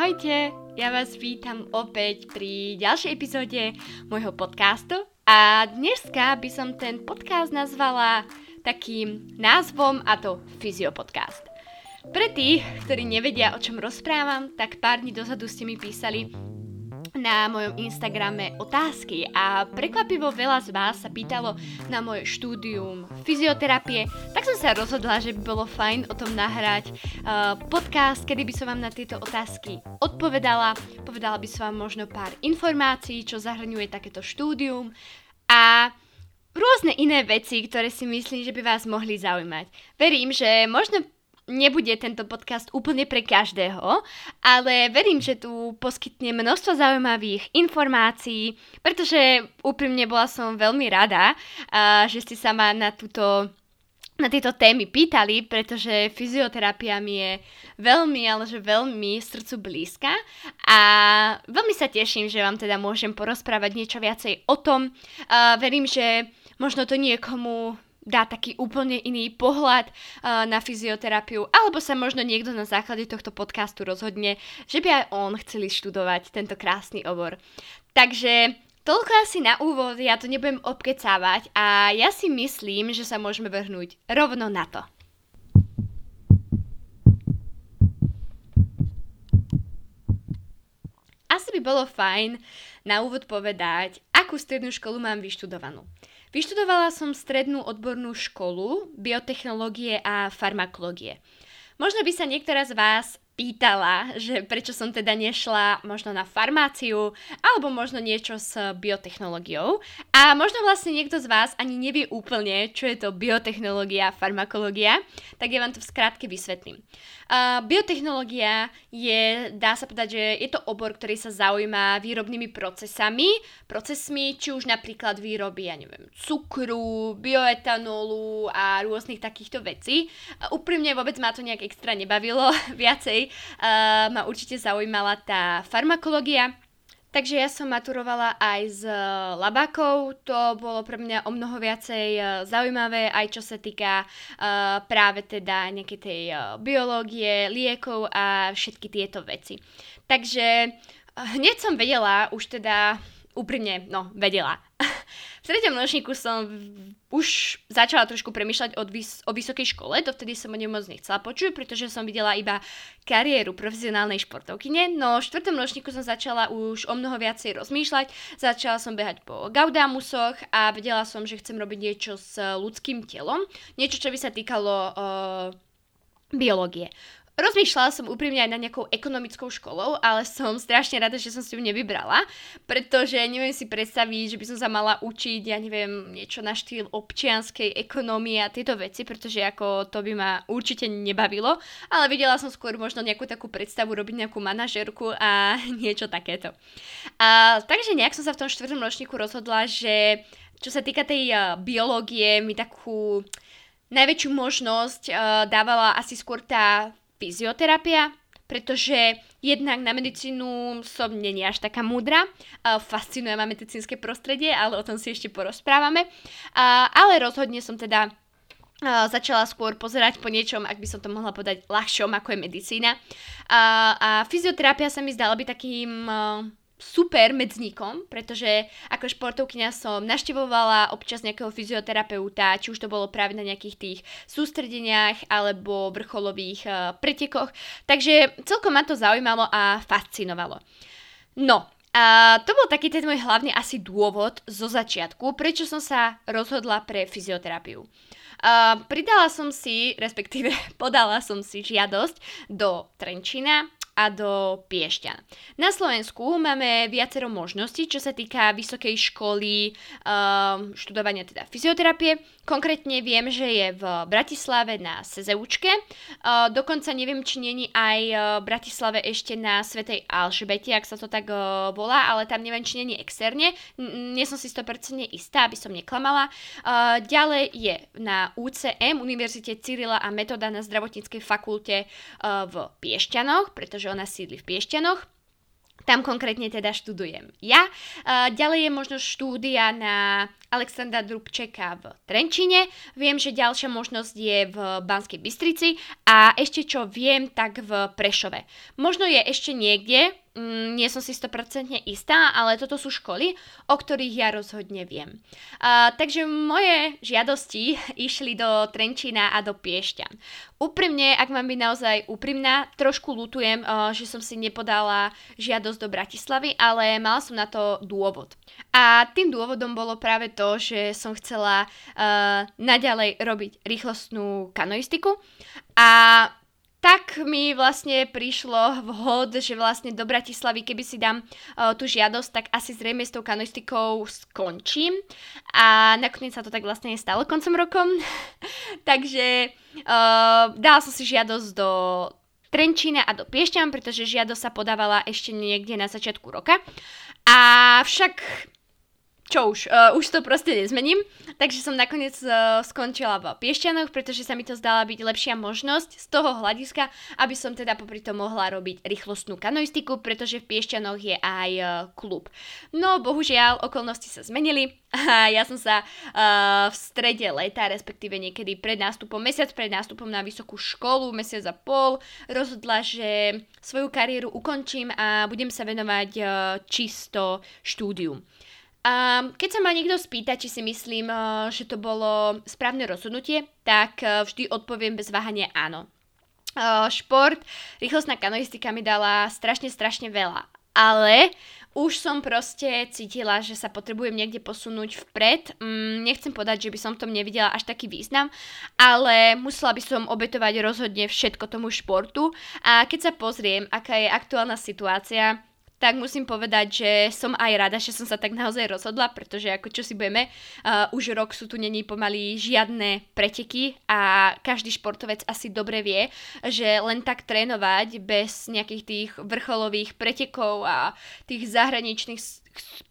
Ahojte, ja vás vítam opäť pri ďalšej epizóde môjho podcastu a dneska by som ten podcast nazvala takým názvom a to Fyziopodcast. Pre tých, ktorí nevedia, o čom rozprávam, tak pár dní dozadu ste mi písali, na mojom Instagrame otázky a prekvapivo veľa z vás sa pýtalo na moje štúdium fyzioterapie, tak som sa rozhodla, že by bolo fajn o tom nahrať uh, podcast, kedy by som vám na tieto otázky odpovedala. Povedala by som vám možno pár informácií, čo zahrňuje takéto štúdium a rôzne iné veci, ktoré si myslím, že by vás mohli zaujímať. Verím, že možno nebude tento podcast úplne pre každého, ale verím, že tu poskytne množstvo zaujímavých informácií, pretože úprimne bola som veľmi rada, že ste sa ma na túto na tieto témy pýtali, pretože fyzioterapia mi je veľmi, ale že veľmi srdcu blízka a veľmi sa teším, že vám teda môžem porozprávať niečo viacej o tom. Verím, že možno to niekomu dá taký úplne iný pohľad uh, na fyzioterapiu, alebo sa možno niekto na základe tohto podcastu rozhodne, že by aj on chceli študovať tento krásny obor. Takže toľko asi na úvod, ja to nebudem obkecávať a ja si myslím, že sa môžeme vrhnúť rovno na to. Asi by bolo fajn na úvod povedať, akú strednú školu mám vyštudovanú. Vyštudovala som strednú odbornú školu biotechnológie a farmakológie. Možno by sa niektorá z vás pýtala, že prečo som teda nešla možno na farmáciu alebo možno niečo s biotechnológiou. A možno vlastne niekto z vás ani nevie úplne, čo je to biotechnológia farmakológia, tak ja vám to v skrátke vysvetlím. Uh, biotechnológia je, dá sa povedať, že je to obor, ktorý sa zaujíma výrobnými procesami, procesmi, či už napríklad výroby, ja neviem, cukru, bioetanolu a rôznych takýchto vecí. Uh, úprimne vôbec ma to nejak extra nebavilo, viacej uh, ma určite zaujímala tá farmakológia. Takže ja som maturovala aj s eh, labákov, to bolo pre mňa o mnoho viacej eh, zaujímavé, aj čo sa týka uh, práve teda nejakej tej biológie, liekov a všetky tieto veci. Takže hneď som vedela, už teda úprimne, no vedela, v treťom ročníku som už začala trošku premyšľať o, vys- o vysokej škole, dovtedy som o nej moc nechcela počuť, pretože som videla iba kariéru profesionálnej športovkyne, no v štvrtom ročníku som začala už o mnoho viacej rozmýšľať, začala som behať po gaudamusoch a vedela som, že chcem robiť niečo s ľudským telom, niečo, čo by sa týkalo uh, biológie. Rozmýšľala som úprimne aj na nejakou ekonomickou školou, ale som strašne rada, že som si ju nevybrala, pretože neviem si predstaviť, že by som sa mala učiť, ja neviem, niečo na štýl občianskej ekonomie a tieto veci, pretože ako to by ma určite nebavilo, ale videla som skôr možno nejakú takú predstavu robiť nejakú manažerku a niečo takéto. A, takže nejak som sa v tom štvrtom ročníku rozhodla, že čo sa týka tej uh, biológie, mi takú najväčšiu možnosť uh, dávala asi skôr tá fyzioterapia, pretože jednak na medicínu som není až taká múdra, fascinuje ma medicínske prostredie, ale o tom si ešte porozprávame. Ale rozhodne som teda začala skôr pozerať po niečom, ak by som to mohla povedať, ľahšom, ako je medicína. A fyzioterapia sa mi zdala byť takým super medzníkom, pretože ako športovkynia som naštevovala občas nejakého fyzioterapeuta, či už to bolo práve na nejakých tých sústredeniach alebo vrcholových uh, pretekoch. Takže celkom ma to zaujímalo a fascinovalo. No, a to bol taký ten môj hlavný asi dôvod zo začiatku, prečo som sa rozhodla pre fyzioterapiu. Uh, pridala som si, respektíve podala som si žiadosť do Trenčína, a do Piešťan. Na Slovensku máme viacero možností, čo sa týka vysokej školy um, študovania teda fyzioterapie. Konkrétne viem, že je v Bratislave na SZUčke. Uh, dokonca neviem, či není aj uh, v Bratislave ešte na Svetej Alžbete, ak sa to tak uh, volá, ale tam neviem, či není externe. Nie som si 100% istá, aby som neklamala. Uh, ďalej je na UCM, Univerzite Cyrila a Metoda na zdravotníckej fakulte uh, v Piešťanoch, pretože ona sídli v Piešťanoch. Tam konkrétne teda študujem ja. Ďalej je možnosť štúdia na Alexandra Dubčeka v Trenčine, viem, že ďalšia možnosť je v Banskej Bystrici a ešte čo viem, tak v Prešove. Možno je ešte niekde, mm, nie som si 100% istá, ale toto sú školy, o ktorých ja rozhodne viem. Uh, takže moje žiadosti išli do Trenčína a do Piešťan. Úprimne, ak mám byť naozaj úprimná, trošku lutujem, uh, že som si nepodala žiadosť do Bratislavy, ale mala som na to dôvod. A tým dôvodom bolo práve to, že som chcela uh, naďalej robiť rýchlostnú kanoistiku a tak mi vlastne prišlo vhod, že vlastne do Bratislavy, keby si dám uh, tú žiadosť, tak asi zrejme s tou kanoistikou skončím. A nakoniec sa to tak vlastne stalo koncom rokom. Takže uh, dala som si žiadosť do Trenčína a do Piešťan, pretože žiadosť sa podávala ešte niekde na začiatku roka. A však čo už, uh, už to proste nezmením. Takže som nakoniec uh, skončila v Piešťanoch, pretože sa mi to zdala byť lepšia možnosť z toho hľadiska, aby som teda popri tom mohla robiť rýchlostnú kanoistiku, pretože v Piešťanoch je aj uh, klub. No bohužiaľ, okolnosti sa zmenili a ja som sa uh, v strede leta, respektíve niekedy pred nástupom, mesiac pred nástupom na vysokú školu, mesiac a pol, rozhodla, že svoju kariéru ukončím a budem sa venovať uh, čisto štúdiu. A keď sa ma niekto spýta, či si myslím, eh, že to bolo správne rozhodnutie, tak eh, vždy odpoviem bez váhania áno. Eh, šport, rýchlostná kanoistika mi dala strašne, strašne veľa. Ale už som proste cítila, že sa potrebujem niekde posunúť vpred. Mm, nechcem povedať, že by som v tom nevidela až taký význam, ale musela by som obetovať rozhodne všetko tomu športu. A keď sa pozriem, aká je aktuálna situácia, tak musím povedať, že som aj rada, že som sa tak naozaj rozhodla, pretože ako čo si budeme, uh, už rok sú tu není pomaly žiadne preteky a každý športovec asi dobre vie, že len tak trénovať bez nejakých tých vrcholových pretekov a tých zahraničných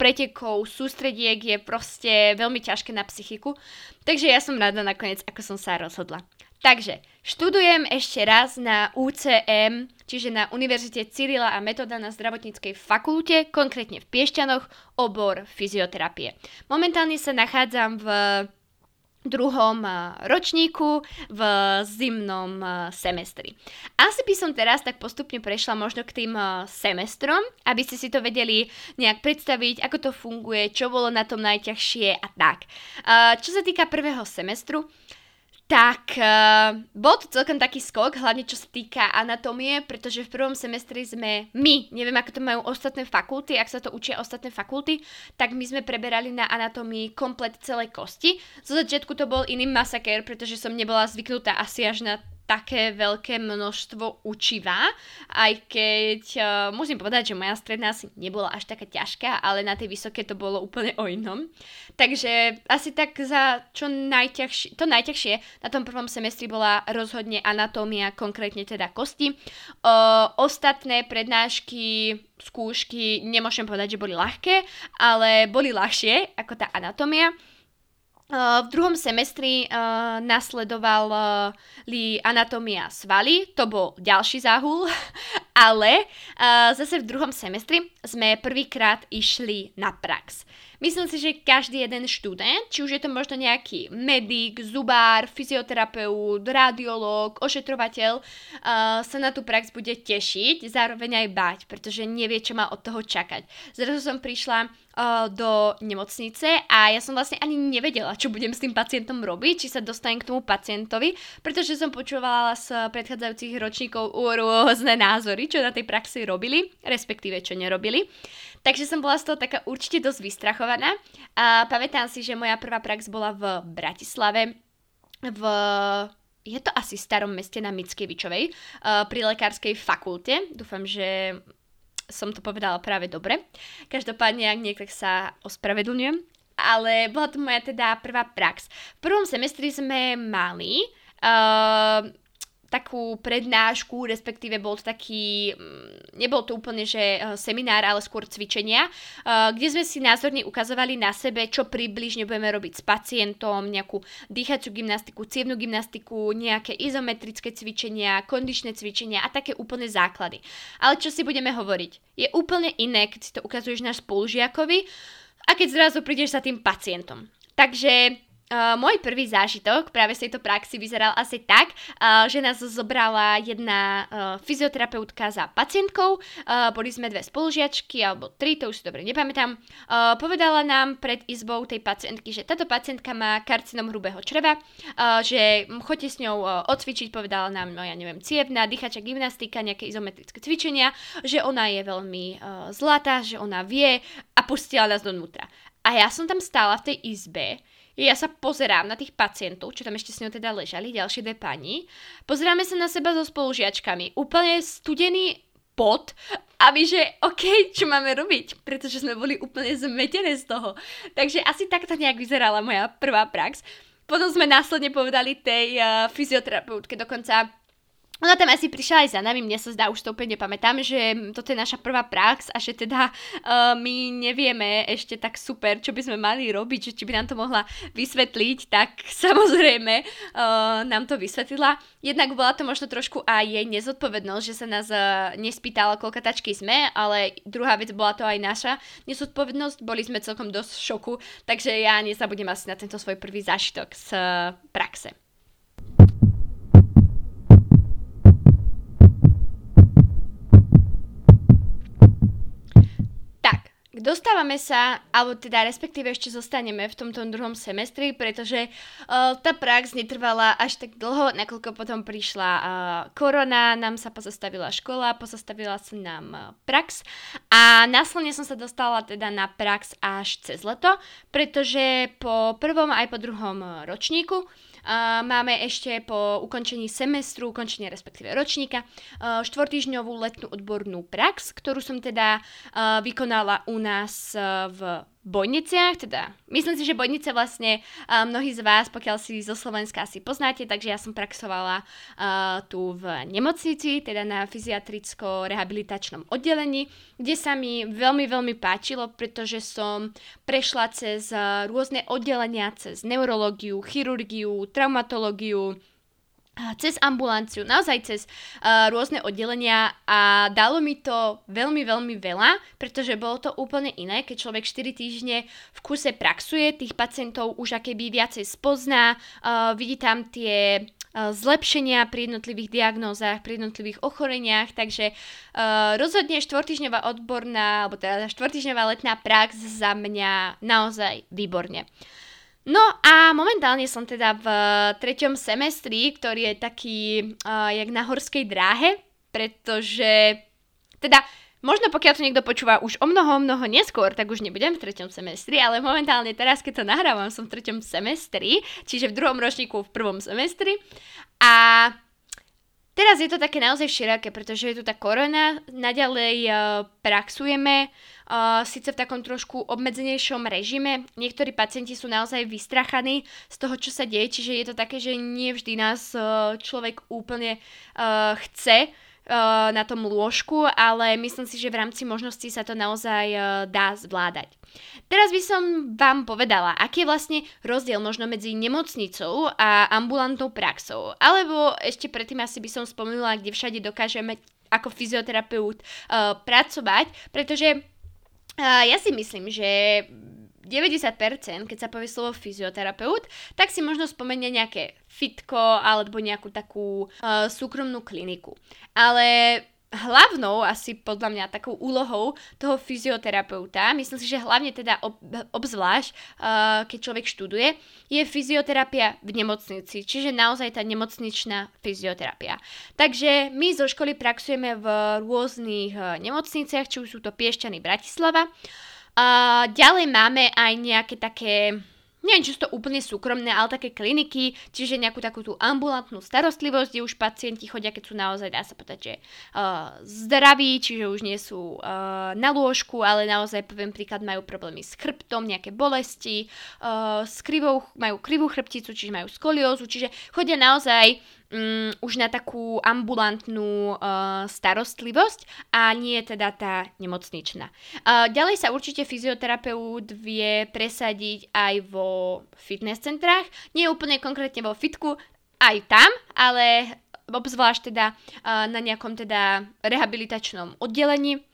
pretekov, sústrediek je proste veľmi ťažké na psychiku. Takže ja som rada nakoniec, ako som sa rozhodla. Takže, študujem ešte raz na UCM, čiže na Univerzite Cyrila a Metoda na zdravotníckej fakulte, konkrétne v Piešťanoch, obor fyzioterapie. Momentálne sa nachádzam v druhom ročníku v zimnom semestri. Asi by som teraz tak postupne prešla možno k tým semestrom, aby ste si to vedeli nejak predstaviť, ako to funguje, čo bolo na tom najťažšie a tak. Čo sa týka prvého semestru, tak uh, bol to celkom taký skok, hlavne čo sa týka anatómie, pretože v prvom semestri sme my, neviem ako to majú ostatné fakulty, ak sa to učia ostatné fakulty, tak my sme preberali na anatómii komplet celé kosti. Zo začiatku to bol iný masaker, pretože som nebola zvyknutá asi až na také veľké množstvo učiva, aj keď uh, musím povedať, že moja stredná asi nebola až taká ťažká, ale na tej vysoké to bolo úplne o inom. Takže asi tak za čo najťažšie, to najťažšie na tom prvom semestri bola rozhodne anatómia, konkrétne teda kosti. Uh, ostatné prednášky, skúšky, nemôžem povedať, že boli ľahké, ale boli ľahšie ako tá anatómia. Uh, v druhom semestri uh, nasledovali anatómia svaly, to bol ďalší záhul, ale uh, zase v druhom semestri sme prvýkrát išli na prax. Myslím si, že každý jeden študent, či už je to možno nejaký medic, zubár, fyzioterapeut, radiológ, ošetrovateľ, uh, sa na tú prax bude tešiť, zároveň aj bať, pretože nevie, čo má od toho čakať. Zrazu som prišla uh, do nemocnice a ja som vlastne ani nevedela, čo budem s tým pacientom robiť, či sa dostanem k tomu pacientovi, pretože som počúvala z predchádzajúcich ročníkov rôzne názory, čo na tej praxi robili, respektíve čo nerobili. Takže som bola z toho taká určite dosť vystrachovaná. A pamätám si, že moja prvá prax bola v Bratislave v je to asi v starom meste na Mickevičovej, uh, pri lekárskej fakulte. Dúfam, že som to povedala práve dobre. Každopádne, ak niekto sa ospravedlňujem. Ale bola to moja teda prvá prax. V prvom semestri sme mali uh, takú prednášku, respektíve bol to taký, mm, nebol to úplne, že eh, seminár, ale skôr cvičenia, eh, kde sme si názorne ukazovali na sebe, čo približne budeme robiť s pacientom, nejakú dýchaciu gymnastiku, cievnú gymnastiku, nejaké izometrické cvičenia, kondičné cvičenia a také úplne základy. Ale čo si budeme hovoriť? Je úplne iné, keď si to ukazuješ náš spolužiakovi a keď zrazu prídeš za tým pacientom. Takže Uh, môj prvý zážitok práve z tejto praxi vyzeral asi tak, uh, že nás zobrala jedna uh, fyzioterapeutka za pacientkou, uh, boli sme dve spolužiačky, alebo tri, to už si dobre nepamätám. Uh, povedala nám pred izbou tej pacientky, že táto pacientka má karcinom hrubého čreva, uh, že chodte s ňou uh, odcvičiť, povedala nám, no ja neviem, cievna, dýchača gymnastika, nejaké izometrické cvičenia, že ona je veľmi uh, zlatá, že ona vie a pustila nás dovnútra. A ja som tam stála v tej izbe, ja sa pozerám na tých pacientov, čo tam ešte s ňou teda ležali, ďalšie dve pani. Pozeráme sa na seba so spolužiačkami. Úplne studený pot a my, že OK, čo máme robiť, pretože sme boli úplne zmetené z toho. Takže asi takto nejak vyzerala moja prvá prax. Potom sme následne povedali tej uh, fyzioterapeutke dokonca, ona tam asi prišla aj za nami, mne sa zdá, už to úplne nepamätám, že toto je naša prvá prax a že teda uh, my nevieme ešte tak super, čo by sme mali robiť, že či by nám to mohla vysvetliť, tak samozrejme uh, nám to vysvetlila. Jednak bola to možno trošku aj jej nezodpovednosť, že sa nás uh, nespýtala, koľko tačky sme, ale druhá vec bola to aj naša nezodpovednosť, boli sme celkom dosť v šoku, takže ja nezabudnem asi na tento svoj prvý zážitok z praxe. Dostávame sa, alebo teda respektíve ešte zostaneme v tomto druhom semestri, pretože uh, tá prax netrvala až tak dlho, nakoľko potom prišla uh, korona, nám sa pozastavila škola, pozastavila sa nám uh, prax a následne som sa dostala teda na prax až cez leto, pretože po prvom aj po druhom ročníku Uh, máme ešte po ukončení semestru, ukončení respektíve ročníka, uh, štvortýždňovú letnú odbornú prax, ktorú som teda uh, vykonala u nás uh, v Bojniciach, teda myslím si, že Bojnice vlastne uh, mnohí z vás, pokiaľ si zo Slovenska asi poznáte, takže ja som praxovala uh, tu v nemocnici, teda na fyziatricko-rehabilitačnom oddelení, kde sa mi veľmi, veľmi páčilo, pretože som prešla cez uh, rôzne oddelenia, cez neurológiu, chirurgiu, traumatológiu, cez ambulanciu, naozaj cez uh, rôzne oddelenia a dalo mi to veľmi, veľmi veľa, pretože bolo to úplne iné, keď človek 4 týždne v kuse praxuje, tých pacientov už akéby viacej spozná, uh, vidí tam tie uh, zlepšenia pri jednotlivých diagnózach, pri jednotlivých ochoreniach, takže uh, rozhodne štvortýždňová odborná, alebo teda štvortýždňová letná prax za mňa naozaj výborne. No a momentálne som teda v treťom semestri, ktorý je taký uh, jak na horskej dráhe, pretože teda možno pokiaľ to niekto počúva už o mnoho, mnoho neskôr, tak už nebudem v treťom semestri, ale momentálne teraz, keď to nahrávam, som v treťom semestri, čiže v druhom ročníku v prvom semestri. A Teraz je to také naozaj široké, pretože je tu tá korona, naďalej uh, praxujeme, uh, síce v takom trošku obmedzenejšom režime. Niektorí pacienti sú naozaj vystrachaní z toho, čo sa deje, čiže je to také, že nie vždy nás uh, človek úplne uh, chce uh, na tom lôžku, ale myslím si, že v rámci možností sa to naozaj uh, dá zvládať. Teraz by som vám povedala, aký je vlastne rozdiel možno medzi nemocnicou a ambulantnou praxou. Alebo ešte predtým asi by som spomenula, kde všade dokážeme ako fyzioterapeut uh, pracovať, pretože uh, ja si myslím, že 90%, keď sa povie slovo fyzioterapeut, tak si možno spomenie nejaké fitko alebo nejakú takú uh, súkromnú kliniku. Ale hlavnou asi podľa mňa takou úlohou toho fyzioterapeuta, myslím si, že hlavne teda ob, obzvlášť, uh, keď človek študuje, je fyzioterapia v nemocnici, čiže naozaj tá nemocničná fyzioterapia. Takže my zo školy praxujeme v rôznych uh, nemocniciach, či už sú to Piešťany Bratislava, Uh, ďalej máme aj nejaké také neviem, či sú to úplne súkromné, ale také kliniky, čiže nejakú takú tú ambulantnú starostlivosť, kde už pacienti chodia, keď sú naozaj, dá sa povedať, že uh, zdraví, čiže už nie sú uh, na lôžku, ale naozaj, poviem príklad, majú problémy s chrbtom, nejaké bolesti, uh, s krivou, majú krivú chrbticu, čiže majú skoliózu, čiže chodia naozaj um, už na takú ambulantnú uh, starostlivosť a nie teda tá nemocničná. Uh, ďalej sa určite fyzioterapeut vie presadiť aj vo fitness centrách, nie úplne konkrétne vo fitku, aj tam, ale obzvlášť teda uh, na nejakom teda rehabilitačnom oddelení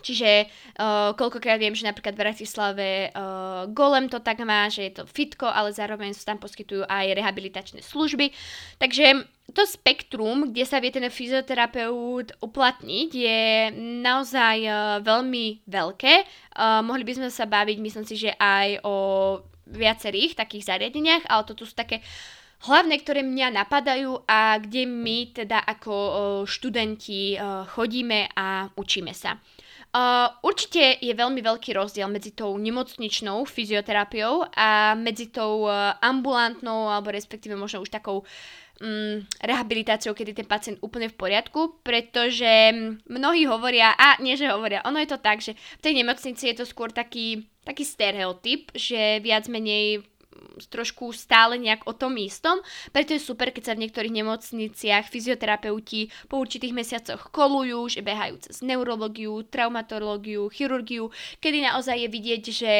Čiže uh, koľkokrát viem, že napríklad v Bratislave uh, Golem to tak má, že je to fitko, ale zároveň sa tam poskytujú aj rehabilitačné služby. Takže to spektrum, kde sa vie ten fyzioterapeut uplatniť, je naozaj uh, veľmi veľké. Uh, mohli by sme sa baviť, myslím si, že aj o viacerých takých zariadeniach, ale toto sú také hlavné, ktoré mňa napadajú a kde my teda ako študenti chodíme a učíme sa. Určite je veľmi veľký rozdiel medzi tou nemocničnou fyzioterapiou a medzi tou uh, ambulantnou alebo respektíve možno už takou um, rehabilitáciou, kedy ten pacient úplne v poriadku, pretože mnohí hovoria, a nie že hovoria, ono je to tak, že v tej nemocnici je to skôr taký, taký stereotyp, že viac menej trošku stále nejak o tom istom. Preto je super, keď sa v niektorých nemocniciach fyzioterapeuti po určitých mesiacoch kolujú, že behajú cez neurológiu, traumatológiu, chirurgiu, kedy naozaj je vidieť, že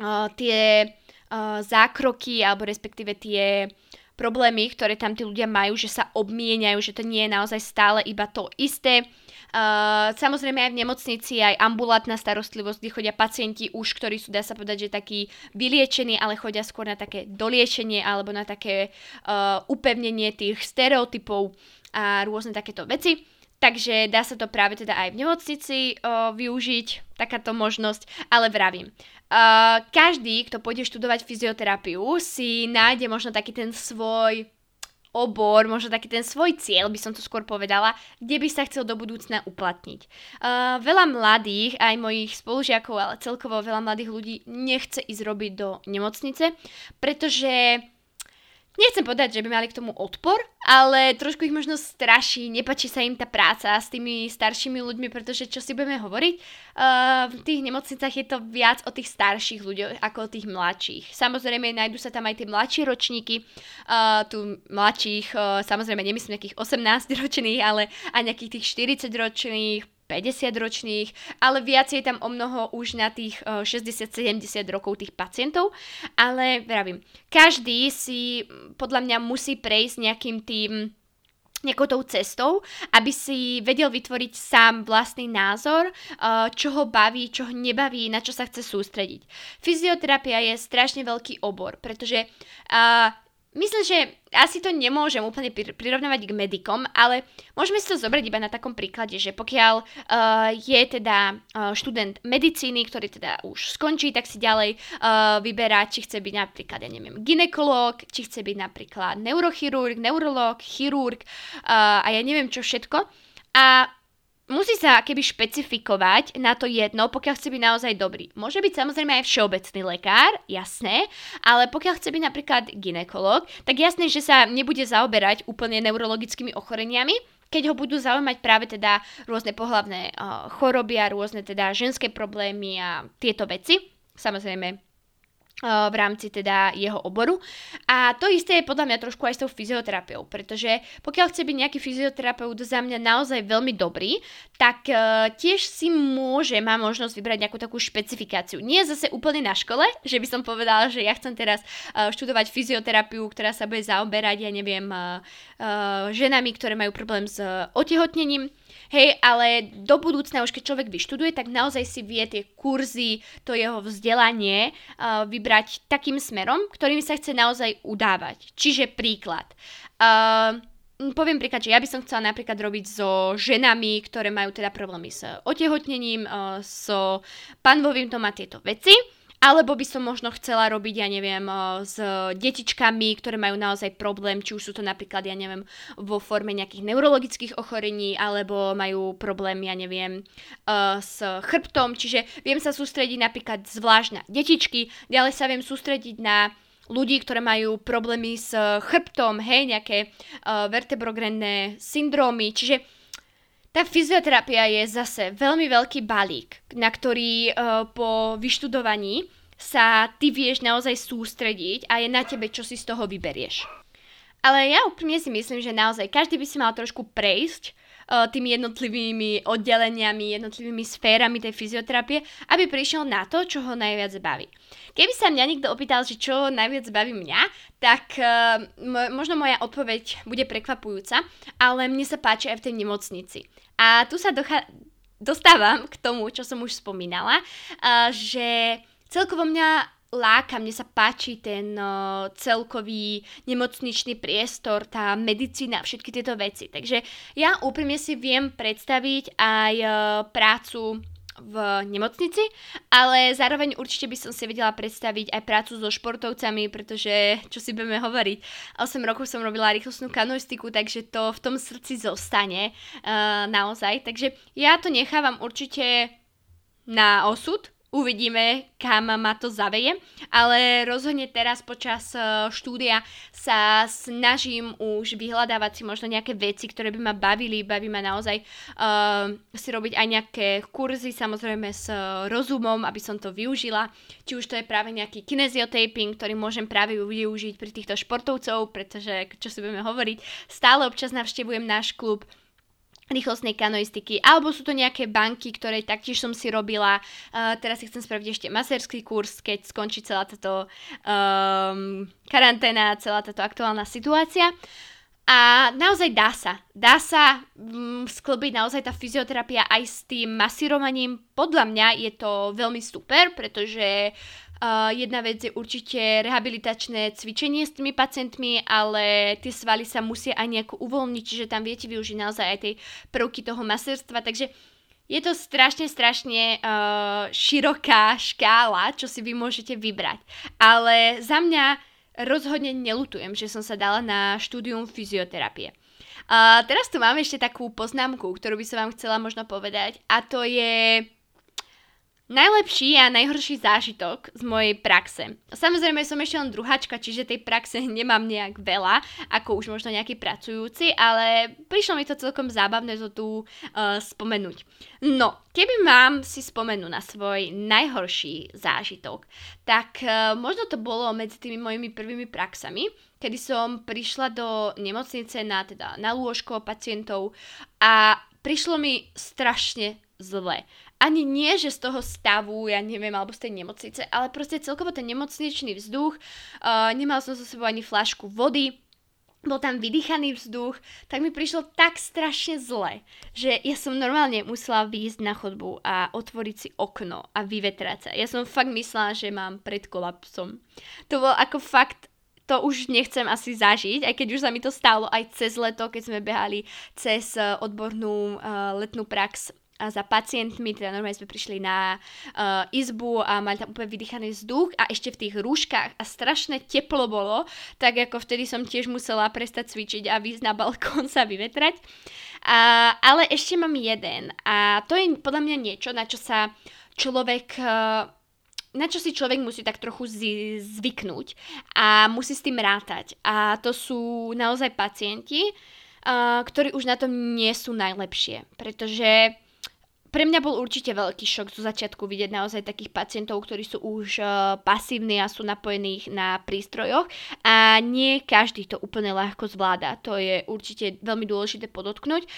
uh, tie uh, zákroky alebo respektíve tie problémy, ktoré tam tí ľudia majú, že sa obmieniajú, že to nie je naozaj stále iba to isté. Uh, samozrejme aj v nemocnici, aj ambulantná starostlivosť, kde chodia pacienti už, ktorí sú, dá sa povedať, že takí vyliečení, ale chodia skôr na také doliečenie alebo na také uh, upevnenie tých stereotypov a rôzne takéto veci. Takže dá sa to práve teda aj v nemocnici uh, využiť, takáto možnosť, ale vravím. Uh, každý, kto pôjde študovať fyzioterapiu, si nájde možno taký ten svoj obor, možno taký ten svoj cieľ, by som to skôr povedala, kde by sa chcel do budúcna uplatniť. Uh, veľa mladých, aj mojich spolužiakov, ale celkovo veľa mladých ľudí nechce ísť robiť do nemocnice, pretože Nechcem povedať, že by mali k tomu odpor, ale trošku ich možno straší, nepačí sa im tá práca s tými staršími ľuďmi, pretože čo si budeme hovoriť, uh, v tých nemocnicách je to viac o tých starších ľuďoch ako o tých mladších. Samozrejme, nájdú sa tam aj tie mladšie ročníky, uh, tu mladších, uh, samozrejme nemyslím nejakých 18 ročných, ale aj nejakých tých 40 ročných, 50 ročných, ale viac je tam o mnoho už na tých 60-70 rokov tých pacientov, ale vravím, každý si podľa mňa musí prejsť nejakým tým nejakou tou cestou, aby si vedel vytvoriť sám vlastný názor, čo ho baví, čo ho nebaví, na čo sa chce sústrediť. Fyzioterapia je strašne veľký obor, pretože Myslím, že asi to nemôžem úplne prirovnávať k medikom, ale môžeme si to zobrať iba na takom príklade, že pokiaľ uh, je teda uh, študent medicíny, ktorý teda už skončí, tak si ďalej uh, vyberá, či chce byť napríklad, ja neviem, ginekolog, či chce byť napríklad neurochirurg, neurolog, chirurg uh, a ja neviem čo všetko. A musí sa keby špecifikovať na to jedno, pokiaľ chce byť naozaj dobrý. Môže byť samozrejme aj všeobecný lekár, jasné, ale pokiaľ chce byť napríklad ginekolog, tak jasné, že sa nebude zaoberať úplne neurologickými ochoreniami, keď ho budú zaujímať práve teda rôzne pohlavné uh, choroby a rôzne teda ženské problémy a tieto veci. Samozrejme, v rámci teda jeho oboru. A to isté je podľa mňa trošku aj s tou fyzioterapiou, pretože pokiaľ chce byť nejaký fyzioterapeut za mňa naozaj veľmi dobrý, tak uh, tiež si môže, má možnosť vybrať nejakú takú špecifikáciu. Nie zase úplne na škole, že by som povedala, že ja chcem teraz uh, študovať fyzioterapiu, ktorá sa bude zaoberať, ja neviem, uh, ženami, ktoré majú problém s otehotnením, Hej, ale do budúcna už keď človek vyštuduje, tak naozaj si vie tie kurzy, to jeho vzdelanie uh, vybrať takým smerom, ktorým sa chce naozaj udávať. Čiže príklad. Uh, poviem príklad, že ja by som chcela napríklad robiť so ženami, ktoré majú teda problémy s otehotnením, uh, so panvovým to má tieto veci alebo by som možno chcela robiť, ja neviem, s detičkami, ktoré majú naozaj problém, či už sú to napríklad, ja neviem, vo forme nejakých neurologických ochorení, alebo majú problém, ja neviem, s chrbtom. Čiže viem sa sústrediť napríklad zvlášť na detičky, ďalej sa viem sústrediť na ľudí, ktoré majú problémy s chrbtom, hej, nejaké uh, vertebrogrenné syndrómy. Čiže tá fyzioterapia je zase veľmi veľký balík, na ktorý uh, po vyštudovaní sa ty vieš naozaj sústrediť a je na tebe, čo si z toho vyberieš. Ale ja úprimne si myslím, že naozaj každý by si mal trošku prejsť uh, tými jednotlivými oddeleniami, jednotlivými sférami tej fyzioterapie, aby prišiel na to, čo ho najviac baví. Keby sa mňa niekto opýtal, že čo najviac baví mňa, tak uh, možno moja odpoveď bude prekvapujúca, ale mne sa páči aj v tej nemocnici. A tu sa docha- dostávam k tomu, čo som už spomínala, že celkovo mňa láka, mne sa páči ten uh, celkový nemocničný priestor, tá medicína, všetky tieto veci. Takže ja úprimne si viem predstaviť aj uh, prácu v nemocnici, ale zároveň určite by som si vedela predstaviť aj prácu so športovcami, pretože, čo si budeme hovoriť, 8 rokov som robila rýchlostnú kanoistiku, takže to v tom srdci zostane uh, naozaj. Takže ja to nechávam určite na osud, Uvidíme, kam ma to zaveje, ale rozhodne teraz počas e, štúdia sa snažím už vyhľadávať si možno nejaké veci, ktoré by ma bavili, baví ma naozaj uh, si robiť aj nejaké kurzy, samozrejme s rozumom, aby som to využila. Či už to je práve nejaký kinesiotaping, ktorý môžem práve využiť pri týchto športovcov, pretože, čo si budeme hovoriť, stále občas navštevujem náš klub, rýchlostnej kanoistiky, alebo sú to nejaké banky, ktoré taktiež som si robila. Uh, teraz si chcem spraviť ešte maserský kurz, keď skončí celá táto um, karanténa, celá táto aktuálna situácia. A naozaj dá sa. Dá sa um, sklbiť naozaj tá fyzioterapia aj s tým masírovaním. Podľa mňa je to veľmi super, pretože jedna vec je určite rehabilitačné cvičenie s tými pacientmi, ale tie svaly sa musia aj nejako uvoľniť, čiže tam viete využiť naozaj aj tej prvky toho maserstva, takže je to strašne, strašne uh, široká škála, čo si vy môžete vybrať. Ale za mňa rozhodne nelutujem, že som sa dala na štúdium fyzioterapie. Uh, teraz tu máme ešte takú poznámku, ktorú by som vám chcela možno povedať a to je Najlepší a najhorší zážitok z mojej praxe. Samozrejme som ešte len druháčka, čiže tej praxe nemám nejak veľa, ako už možno nejaký pracujúci, ale prišlo mi to celkom zábavné to tu uh, spomenúť. No, keby mám si spomenúť na svoj najhorší zážitok, tak uh, možno to bolo medzi tými mojimi prvými praxami, kedy som prišla do nemocnice na, teda, na lôžko pacientov a prišlo mi strašne zle ani nie, že z toho stavu, ja neviem, alebo z tej nemocnice, ale proste celkovo ten nemocničný vzduch, uh, nemal som so sebou ani flašku vody, bol tam vydýchaný vzduch, tak mi prišlo tak strašne zle, že ja som normálne musela výjsť na chodbu a otvoriť si okno a vyvetrať sa. Ja som fakt myslela, že mám pred kolapsom. To bol ako fakt to už nechcem asi zažiť, aj keď už sa mi to stalo aj cez leto, keď sme behali cez eh, odbornú uh, letnú prax za pacientmi, teda normálne sme prišli na uh, izbu a mali tam úplne vydýchaný vzduch a ešte v tých rúškach a strašne teplo bolo, tak ako vtedy som tiež musela prestať cvičiť a výjsť na balkón sa vyvetrať. Uh, ale ešte mám jeden a to je podľa mňa niečo, na čo sa človek uh, na čo si človek musí tak trochu zvyknúť a musí s tým rátať. A to sú naozaj pacienti, uh, ktorí už na tom nie sú najlepšie, pretože pre mňa bol určite veľký šok zo začiatku vidieť naozaj takých pacientov, ktorí sú už uh, pasívni a sú napojení na prístrojoch a nie každý to úplne ľahko zvláda. To je určite veľmi dôležité podotknúť.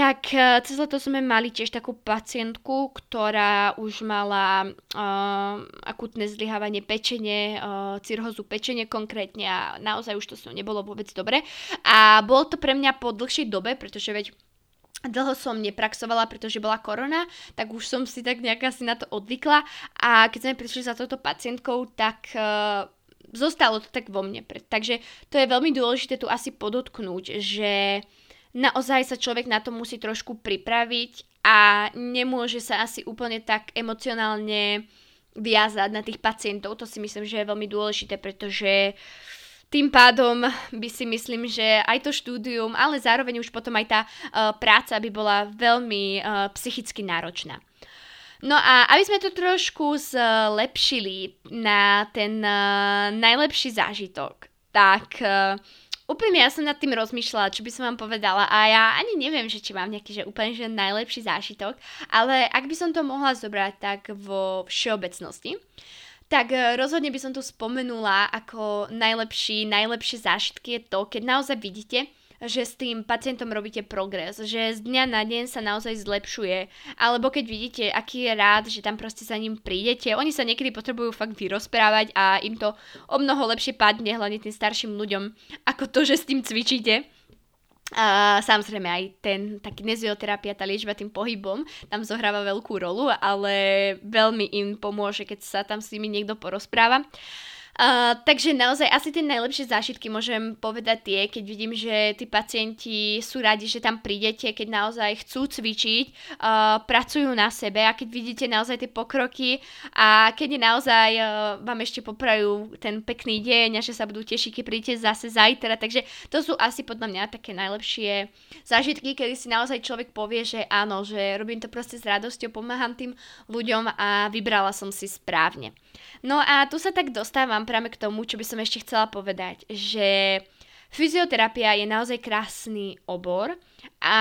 Tak uh, cez leto sme mali tiež takú pacientku, ktorá už mala uh, akutné zlyhávanie pečenie, uh, cirhozu pečenie konkrétne a naozaj už to s ňou nebolo vôbec dobre. A bolo to pre mňa po dlhšej dobe, pretože veď Dlho som nepraxovala, pretože bola korona, tak už som si tak nejak asi na to odvykla a keď sme prišli za touto pacientkou, tak uh, zostalo to tak vo mne. Takže to je veľmi dôležité tu asi podotknúť, že naozaj sa človek na to musí trošku pripraviť a nemôže sa asi úplne tak emocionálne viazať na tých pacientov. To si myslím, že je veľmi dôležité, pretože uh, tým pádom by si myslím, že aj to štúdium, ale zároveň už potom aj tá uh, práca by bola veľmi uh, psychicky náročná. No a aby sme to trošku zlepšili na ten uh, najlepší zážitok, tak uh, úplne ja som nad tým rozmýšľala, čo by som vám povedala a ja ani neviem, že či mám nejaký že úplne že najlepší zážitok, ale ak by som to mohla zobrať tak vo všeobecnosti, tak e, rozhodne by som tu spomenula ako najlepší, najlepšie zážitky je to, keď naozaj vidíte, že s tým pacientom robíte progres, že z dňa na deň sa naozaj zlepšuje, alebo keď vidíte, aký je rád, že tam proste za ním prídete, oni sa niekedy potrebujú fakt vyrozprávať a im to o mnoho lepšie padne, hlavne tým starším ľuďom, ako to, že s tým cvičíte. A samozrejme aj ten, tá kinezioterapia, tá liečba tým pohybom tam zohráva veľkú rolu, ale veľmi im pomôže, keď sa tam s nimi niekto porozpráva. Uh, takže naozaj asi tie najlepšie zážitky môžem povedať tie, keď vidím, že tí pacienti sú radi, že tam prídete, keď naozaj chcú cvičiť, uh, pracujú na sebe a keď vidíte naozaj tie pokroky a keď naozaj uh, vám ešte poprajú ten pekný deň a že sa budú tešiť, keď prídete zase zajtra. Takže to sú asi podľa mňa také najlepšie zážitky, kedy si naozaj človek povie, že áno, že robím to proste s radosťou, pomáham tým ľuďom a vybrala som si správne. No a tu sa tak dostávam práve k tomu, čo by som ešte chcela povedať, že fyzioterapia je naozaj krásny obor a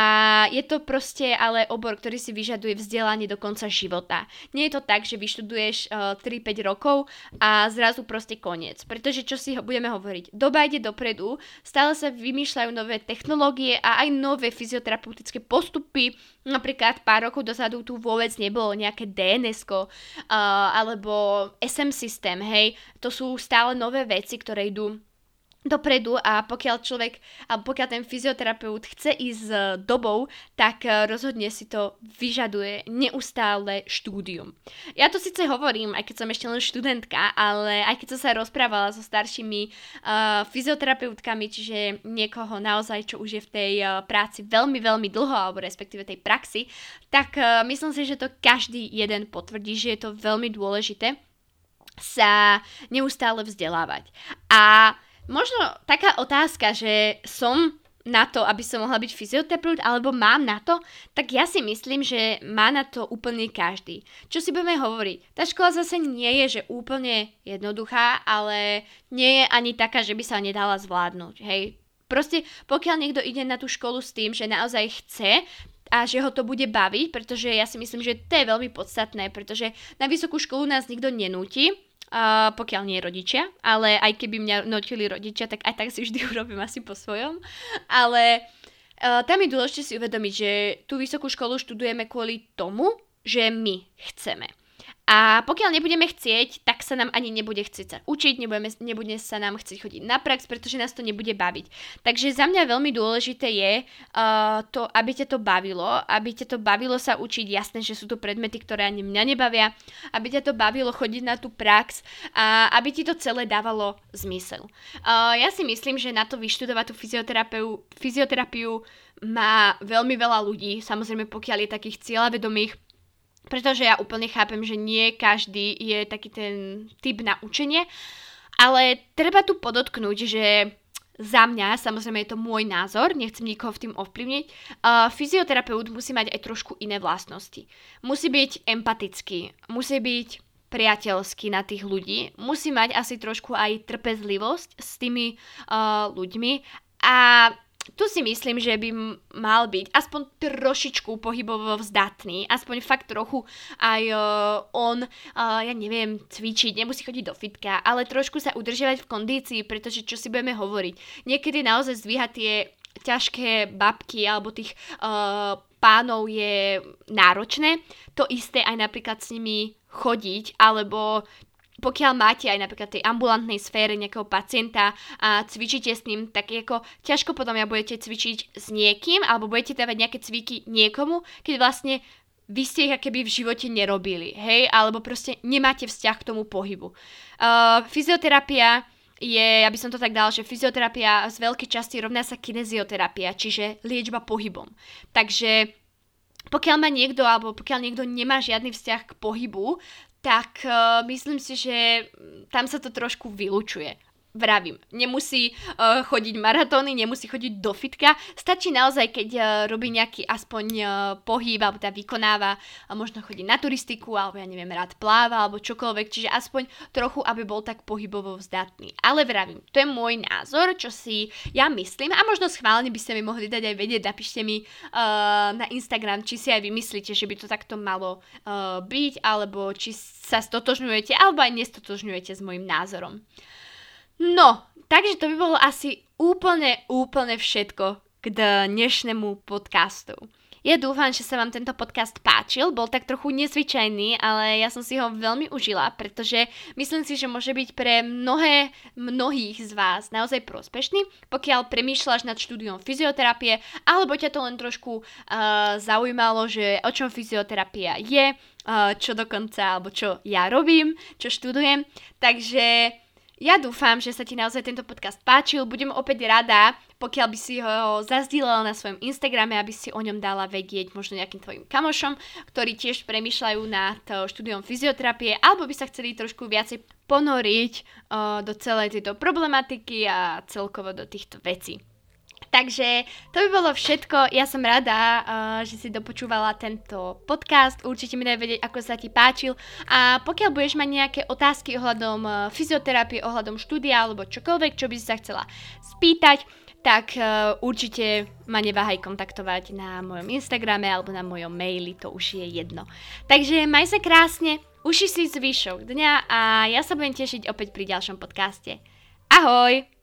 je to proste ale obor, ktorý si vyžaduje vzdelanie do konca života. Nie je to tak, že vyštuduješ uh, eh, 3-5 rokov a zrazu proste koniec. Pretože čo si ho budeme hovoriť? Doba ide dopredu, stále sa vymýšľajú nové technológie a aj nové fyzioterapeutické postupy. Napríklad pár rokov dozadu tu vôbec nebolo nejaké dns uh, alebo SM systém, hej. To sú stále nové veci, ktoré idú dopredu a pokiaľ človek, alebo pokiaľ ten fyzioterapeut chce ísť s dobou, tak eh, rozhodne si to vyžaduje neustále štúdium. Ja to síce hovorím, aj keď som ešte len študentka, ale aj keď som sa rozprávala so staršími uh, fyzioterapeutkami, čiže niekoho naozaj, čo už je v tej uh, práci veľmi, veľmi dlho, alebo respektíve tej praxi, tak uh, myslím si, že to každý jeden potvrdí, že je to veľmi dôležité sa neustále vzdelávať. A možno taká otázka, že som na to, aby som mohla byť fyzioterapeut, alebo mám na to, tak ja si myslím, že má na to úplne každý. Čo si budeme hovoriť? Tá škola zase nie je, že úplne jednoduchá, ale nie je ani taká, že by sa nedala zvládnuť, hej. Proste pokiaľ niekto ide na tú školu s tým, že naozaj chce, a že ho to bude baviť, pretože ja si myslím, že to je veľmi podstatné, pretože na vysokú školu nás nikto nenúti, pokiaľ nie rodičia, ale aj keby mňa notili rodičia, tak aj tak si vždy urobím asi po svojom. Ale uh, tam je dôležité si uvedomiť, že tú vysokú školu študujeme kvôli tomu, že my chceme. A pokiaľ nebudeme chcieť, tak sa nám ani nebude chcieť sa učiť, nebudeme, nebude sa nám chcieť chodiť na prax, pretože nás to nebude baviť. Takže za mňa veľmi dôležité je uh, to, aby ťa to bavilo, aby ťa to bavilo sa učiť, jasné, že sú to predmety, ktoré ani mňa nebavia, aby ťa to bavilo chodiť na tú prax a aby ti to celé dávalo zmysel. Uh, ja si myslím, že na to vyštudovať tú fyzioterapiu, fyzioterapiu má veľmi veľa ľudí, samozrejme pokiaľ je takých cieľavedomých, pretože ja úplne chápem, že nie každý je taký ten typ na učenie, ale treba tu podotknúť, že za mňa, samozrejme je to môj názor, nechcem nikoho v tým ovplyvniť, uh, fyzioterapeut musí mať aj trošku iné vlastnosti. Musí byť empatický, musí byť priateľský na tých ľudí, musí mať asi trošku aj trpezlivosť s tými uh, ľuďmi a tu si myslím, že by mal byť aspoň trošičku pohybovo vzdatný, aspoň fakt trochu aj uh, on, uh, ja neviem, cvičiť, nemusí chodiť do fitka, ale trošku sa udržiavať v kondícii, pretože čo si budeme hovoriť, niekedy naozaj zdvíhať tie ťažké babky alebo tých uh, pánov je náročné. To isté aj napríklad s nimi chodiť, alebo pokiaľ máte aj napríklad tej ambulantnej sfére nejakého pacienta a cvičíte s ním, tak ako ťažko potom ja budete cvičiť s niekým alebo budete dávať nejaké cviky niekomu, keď vlastne vy ste ich keby v živote nerobili, hej, alebo proste nemáte vzťah k tomu pohybu. Uh, fyzioterapia je, aby som to tak dal, že fyzioterapia z veľkej časti rovná sa kinezioterapia, čiže liečba pohybom. Takže pokiaľ má niekto, alebo pokiaľ niekto nemá žiadny vzťah k pohybu, tak uh, myslím si, že tam sa to trošku vylučuje vravím, nemusí uh, chodiť maratóny, nemusí chodiť do fitka, stačí naozaj, keď uh, robí nejaký aspoň uh, pohyb, alebo teda vykonáva, uh, možno chodí na turistiku, alebo ja neviem, rád pláva, alebo čokoľvek, čiže aspoň trochu, aby bol tak pohybovo vzdatný. Ale vravím, to je môj názor, čo si ja myslím a možno schválne by ste mi mohli dať aj vedieť, napíšte mi uh, na Instagram, či si aj vymyslíte, že by to takto malo uh, byť, alebo či sa stotožňujete, alebo aj nestotožňujete s môjim názorom. No, takže to by bolo asi úplne, úplne všetko k dnešnému podcastu. Ja dúfam, že sa vám tento podcast páčil, bol tak trochu nezvyčajný, ale ja som si ho veľmi užila, pretože myslím si, že môže byť pre mnohé, mnohých z vás naozaj prospešný, pokiaľ premýšľaš nad štúdiom fyzioterapie, alebo ťa to len trošku uh, zaujímalo, že o čom fyzioterapia je, uh, čo dokonca, alebo čo ja robím, čo študujem. Takže ja dúfam, že sa ti naozaj tento podcast páčil. Budem opäť rada, pokiaľ by si ho zazdílala na svojom Instagrame, aby si o ňom dala vedieť možno nejakým tvojim kamošom, ktorí tiež premýšľajú nad štúdiom fyzioterapie, alebo by sa chceli trošku viacej ponoriť uh, do celej tejto problematiky a celkovo do týchto vecí. Takže to by bolo všetko. Ja som rada, uh, že si dopočúvala tento podcast. Určite mi daj vedieť, ako sa ti páčil. A pokiaľ budeš mať nejaké otázky ohľadom uh, fyzioterapie, ohľadom štúdia alebo čokoľvek, čo by si sa chcela spýtať, tak uh, určite ma neváhaj kontaktovať na mojom Instagrame alebo na mojom maili, to už je jedno. Takže maj sa krásne, uši si zvyšok dňa a ja sa budem tešiť opäť pri ďalšom podcaste. Ahoj!